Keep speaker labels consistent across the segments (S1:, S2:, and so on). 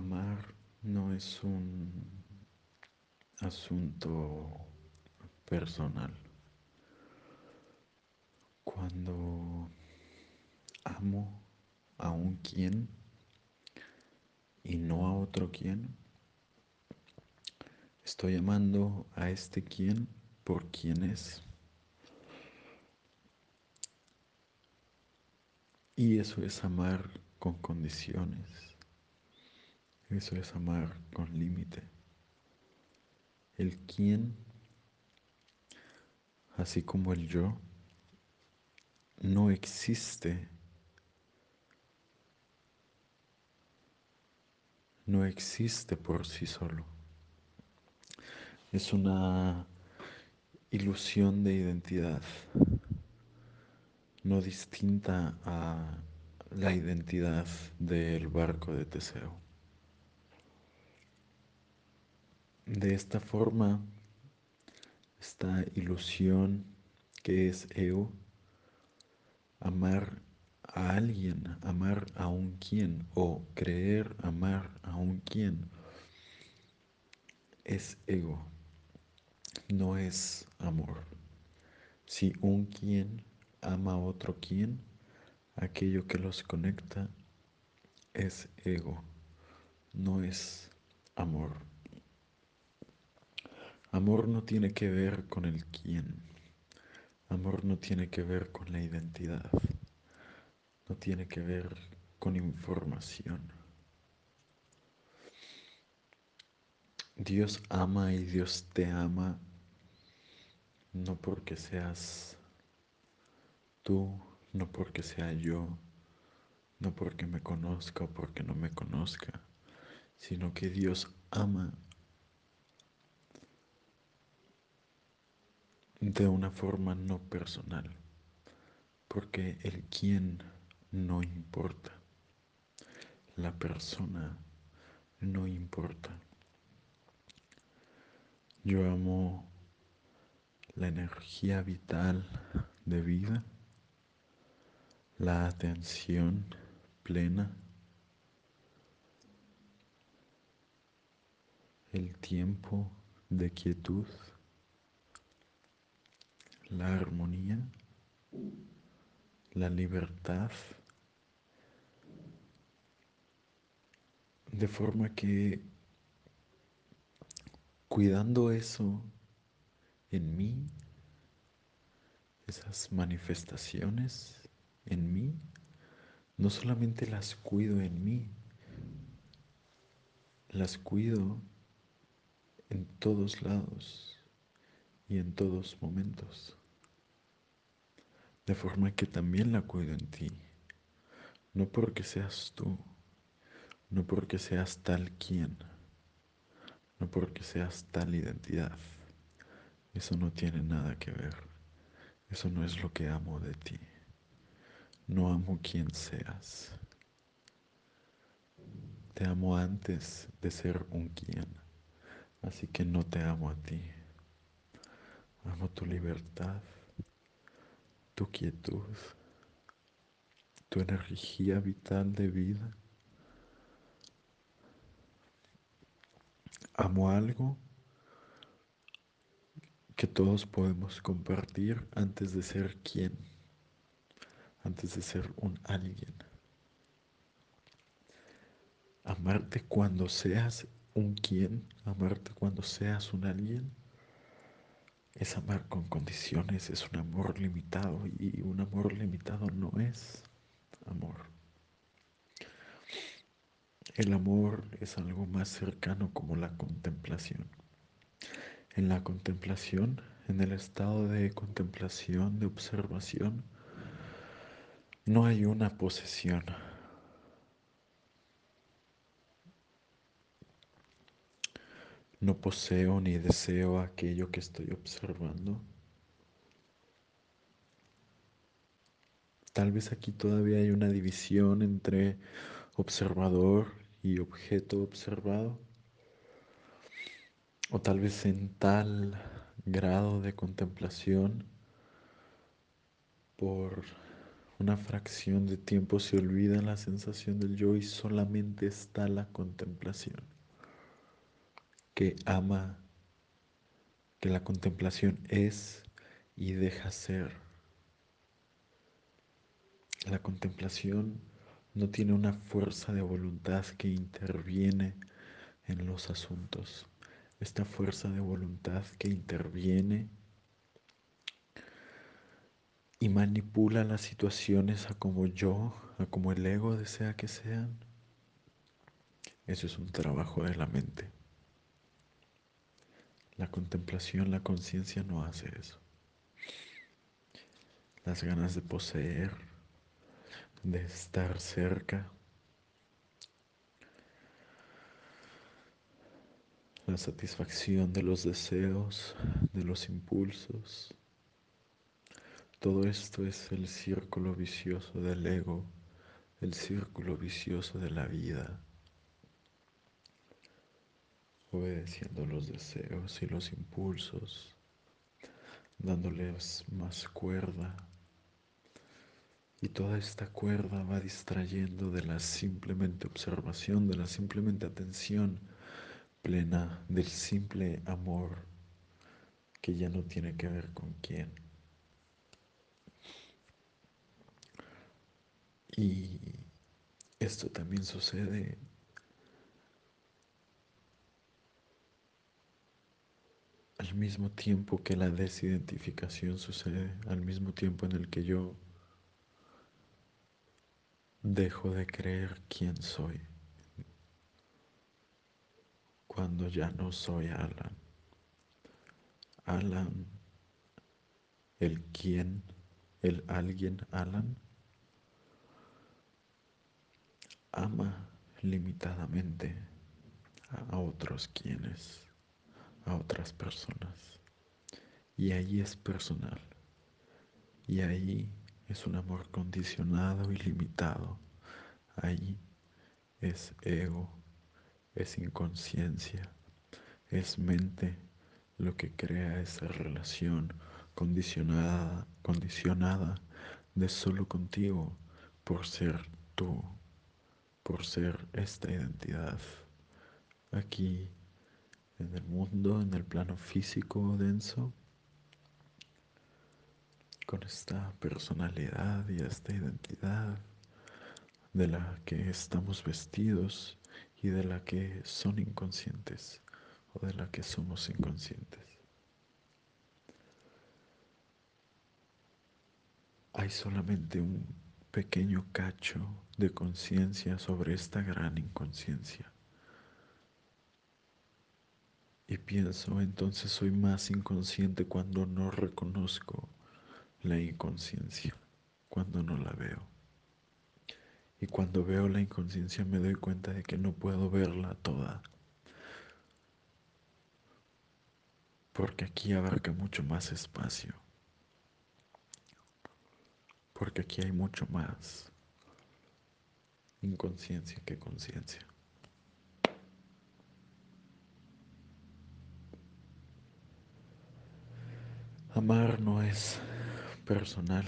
S1: amar no es un asunto personal. Cuando amo a un quien y no a otro quien, estoy amando a este quien por quien es. Y eso es amar con condiciones. Eso es amar con límite. El quién, así como el yo, no existe. No existe por sí solo. Es una ilusión de identidad, no distinta a la identidad del barco de Teseo. De esta forma, esta ilusión que es ego, amar a alguien, amar a un quien o creer amar a un quien es ego, no es amor. Si un quien ama a otro quien, aquello que los conecta es ego, no es amor. Amor no tiene que ver con el quién. Amor no tiene que ver con la identidad. No tiene que ver con información. Dios ama y Dios te ama no porque seas tú, no porque sea yo, no porque me conozca o porque no me conozca, sino que Dios ama de una forma no personal, porque el quién no importa, la persona no importa. Yo amo la energía vital de vida, la atención plena, el tiempo de quietud la armonía, la libertad, de forma que cuidando eso en mí, esas manifestaciones en mí, no solamente las cuido en mí, las cuido en todos lados y en todos momentos de forma que también la cuido en ti, no porque seas tú, no porque seas tal quien, no porque seas tal identidad. Eso no tiene nada que ver. Eso no es lo que amo de ti. No amo quien seas. Te amo antes de ser un quien. Así que no te amo a ti. Amo tu libertad, tu quietud tu energía vital de vida. Amo algo que todos podemos compartir antes de ser quien, antes de ser un alguien. Amarte cuando seas un quien, amarte cuando seas un alguien, es amar con condiciones, es un amor limitado y un amor limitado no es amor. El amor es algo más cercano como la contemplación. En la contemplación, en el estado de contemplación, de observación, no hay una posesión. No poseo ni deseo aquello que estoy observando. Tal vez aquí todavía hay una división entre observador y objeto observado. O tal vez en tal grado de contemplación por una fracción de tiempo se olvida la sensación del yo y solamente está la contemplación, que ama, que la contemplación es y deja ser. La contemplación no tiene una fuerza de voluntad que interviene en los asuntos. Esta fuerza de voluntad que interviene y manipula las situaciones a como yo, a como el ego desea que sean. Eso es un trabajo de la mente. La contemplación, la conciencia no hace eso. Las ganas de poseer, de estar cerca, la satisfacción de los deseos, de los impulsos, todo esto es el círculo vicioso del ego, el círculo vicioso de la vida, obedeciendo los deseos y los impulsos, dándoles más cuerda. Y toda esta cuerda va distrayendo de la simplemente observación, de la simplemente atención plena, del simple amor que ya no tiene que ver con quién. Y esto también sucede al mismo tiempo que la desidentificación sucede, al mismo tiempo en el que yo dejo de creer quién soy, cuando ya no soy Alan. Alan, el quién, el alguien Alan ama limitadamente a otros quienes, a otras personas. Y ahí es personal. Y ahí es un amor condicionado y limitado. Ahí es ego, es inconsciencia, es mente lo que crea esa relación condicionada, condicionada de solo contigo por ser tú por ser esta identidad aquí en el mundo, en el plano físico denso, con esta personalidad y esta identidad de la que estamos vestidos y de la que son inconscientes o de la que somos inconscientes. Hay solamente un pequeño cacho de conciencia sobre esta gran inconsciencia. Y pienso, entonces soy más inconsciente cuando no reconozco la inconsciencia, cuando no la veo. Y cuando veo la inconsciencia me doy cuenta de que no puedo verla toda. Porque aquí abarca mucho más espacio. Porque aquí hay mucho más inconsciencia que conciencia. Amar no es personal.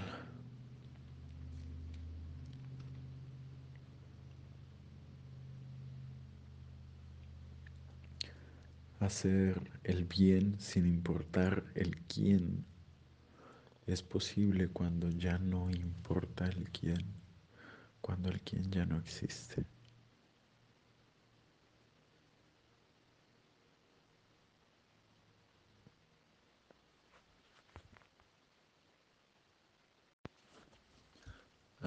S1: Hacer el bien sin importar el quién es posible cuando ya no importa el quién, cuando el quién ya no existe.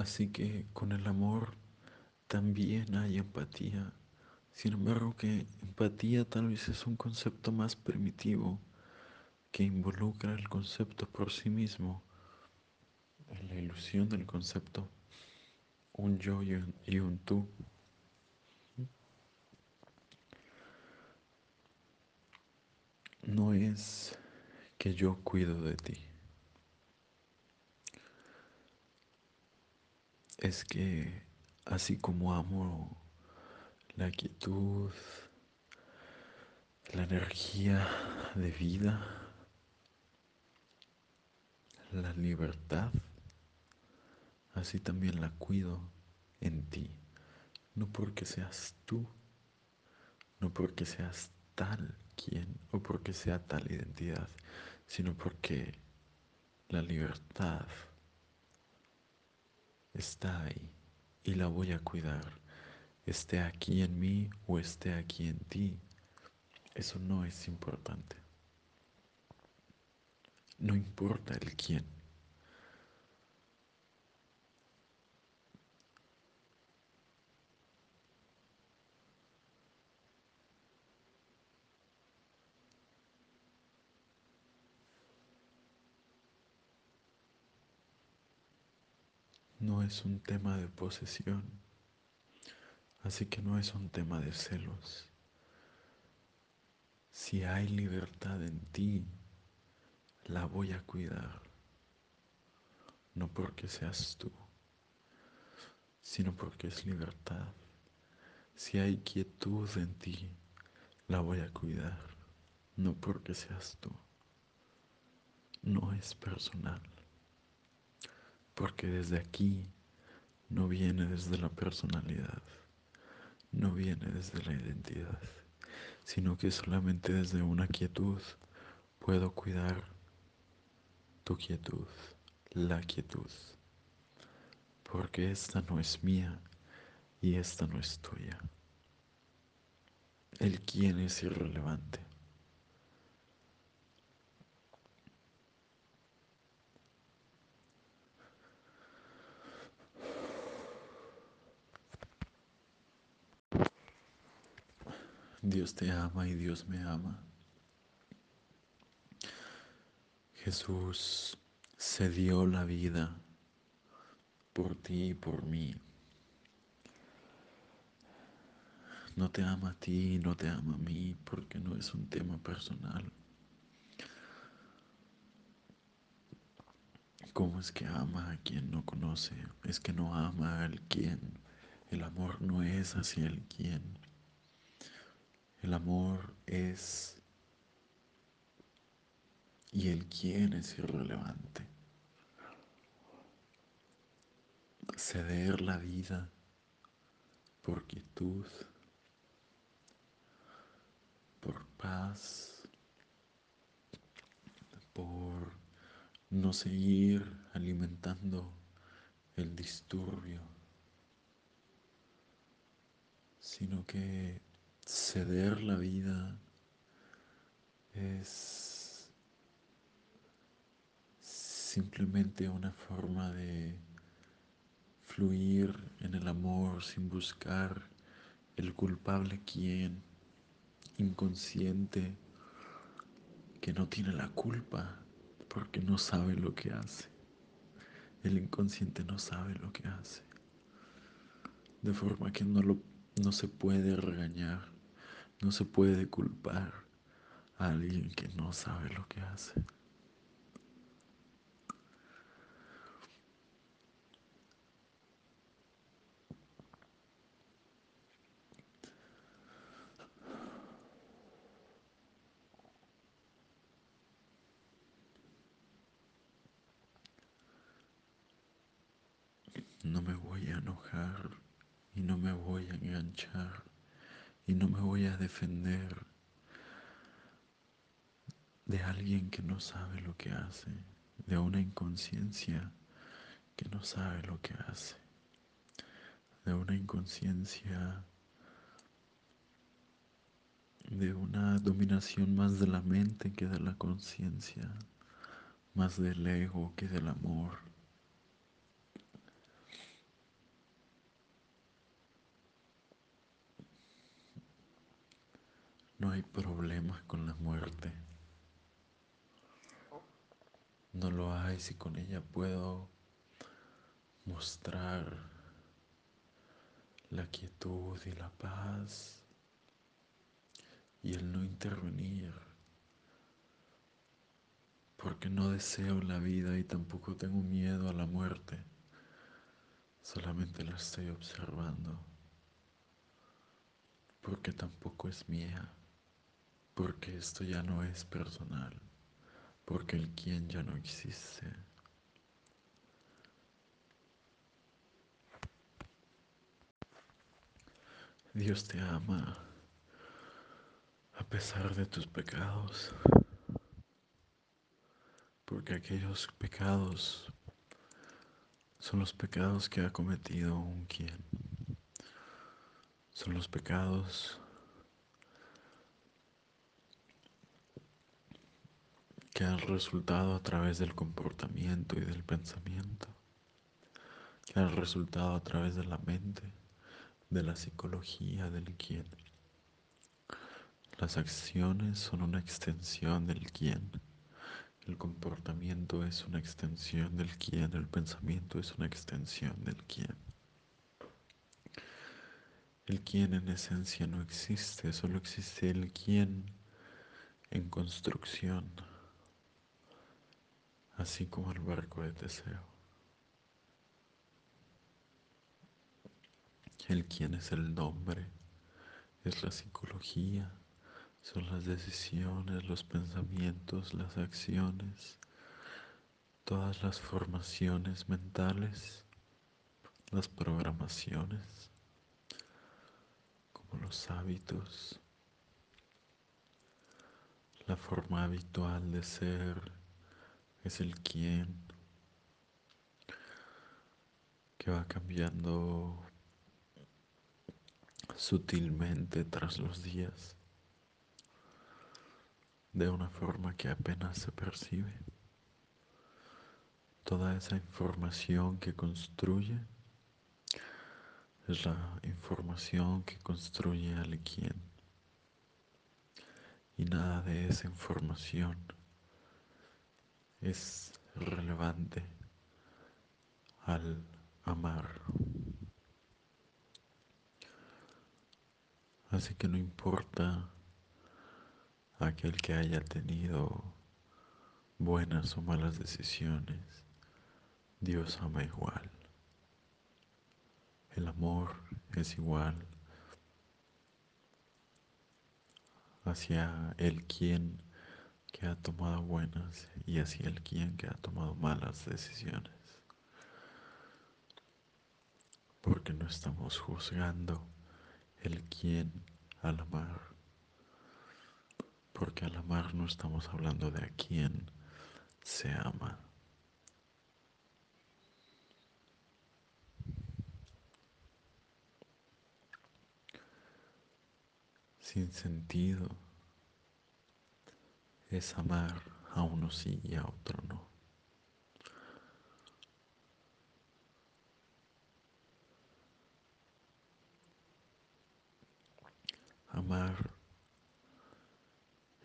S1: Así que con el amor también hay empatía. Sin embargo que empatía tal vez es un concepto más primitivo que involucra el concepto por sí mismo, la ilusión del concepto, un yo y un, y un tú. No es que yo cuido de ti. Es que así como amo la quietud, la energía de vida, la libertad, así también la cuido en ti, no porque seas tú, no porque seas tal quien o porque sea tal identidad, sino porque la libertad está ahí y la voy a cuidar, esté aquí en mí o esté aquí en ti. Eso no es importante. No importa el quién. No es un tema de posesión, así que no es un tema de celos. Si hay libertad en ti, la voy a cuidar, no porque seas tú, sino porque es libertad. Si hay quietud en ti, la voy a cuidar, no porque seas tú. No es personal, porque desde aquí no viene desde la personalidad, no viene desde la identidad, sino que solamente desde una quietud puedo cuidar tu quietud, la quietud, porque esta no es mía y esta no es tuya. El quién es irrelevante. Dios te ama y Dios me ama. Jesús se dio la vida por ti y por mí. No te ama a ti, no te ama a mí, porque no es un tema personal. ¿Cómo es que ama a quien no conoce? Es que no ama al quien. El amor no es hacia el quien. El amor es... Y el quién es irrelevante. Ceder la vida por quietud, por paz, por no seguir alimentando el disturbio, sino que ceder la vida es simplemente una forma de fluir en el amor sin buscar el culpable quien, inconsciente, que no tiene la culpa porque no sabe lo que hace. El inconsciente no sabe lo que hace. De forma que no, lo, no se puede regañar, no se puede culpar a alguien que no sabe lo que hace. No me voy a enojar y no me voy a enganchar y no me voy a defender de alguien que no sabe lo que hace, de una inconsciencia que no sabe lo que hace, de una inconsciencia, de una dominación más de la mente que de la conciencia, más del ego que del amor. No hay problema con la muerte. No lo hay si con ella puedo mostrar la quietud y la paz y el no intervenir. Porque no deseo la vida y tampoco tengo miedo a la muerte. Solamente la estoy observando. Porque tampoco es mía porque esto ya no es personal, porque el quién ya no existe. Dios te ama a pesar de tus pecados, porque aquellos pecados son los pecados que ha cometido un quien, son los pecados que han resultado a través del comportamiento y del pensamiento, que han resultado a través de la mente, de la psicología del quien. Las acciones son una extensión del quién. El comportamiento es una extensión del quién. El pensamiento es una extensión del quién. El quién en esencia no existe, solo existe el quién en construcción, así como el barco de Teseo. El quién es el nombre, es la psicología, son las decisiones, los pensamientos, las acciones, todas las formaciones mentales, las programaciones, como los hábitos, la forma habitual de ser es el quién que va cambiando sutilmente tras los días de una forma que apenas se percibe. Toda esa información que construye es la información que construye al quien. Y nada de esa información es relevante al amar. Así que no importa aquel que haya tenido buenas o malas decisiones, Dios ama igual. El amor es igual hacia el quien que ha tomado buenas y hacia el quien que ha tomado malas decisiones. Porque no estamos juzgando el quien al amar porque al amar no estamos hablando de a quién se ama. Sin sentido es amar a uno sí y a otro no. Amar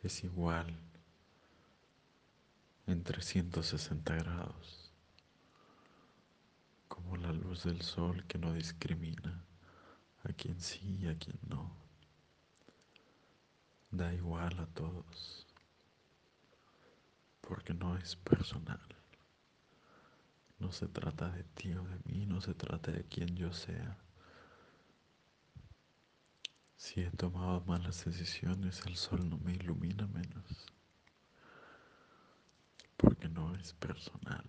S1: es igual en 360 grados, como la luz del sol que no discrimina a quien sí y a quien no. Da igual a todos, porque no es personal. No se trata de ti o de mí, no se trata de quien yo sea. Si he tomado malas decisiones, el sol no me ilumina menos porque no es personal.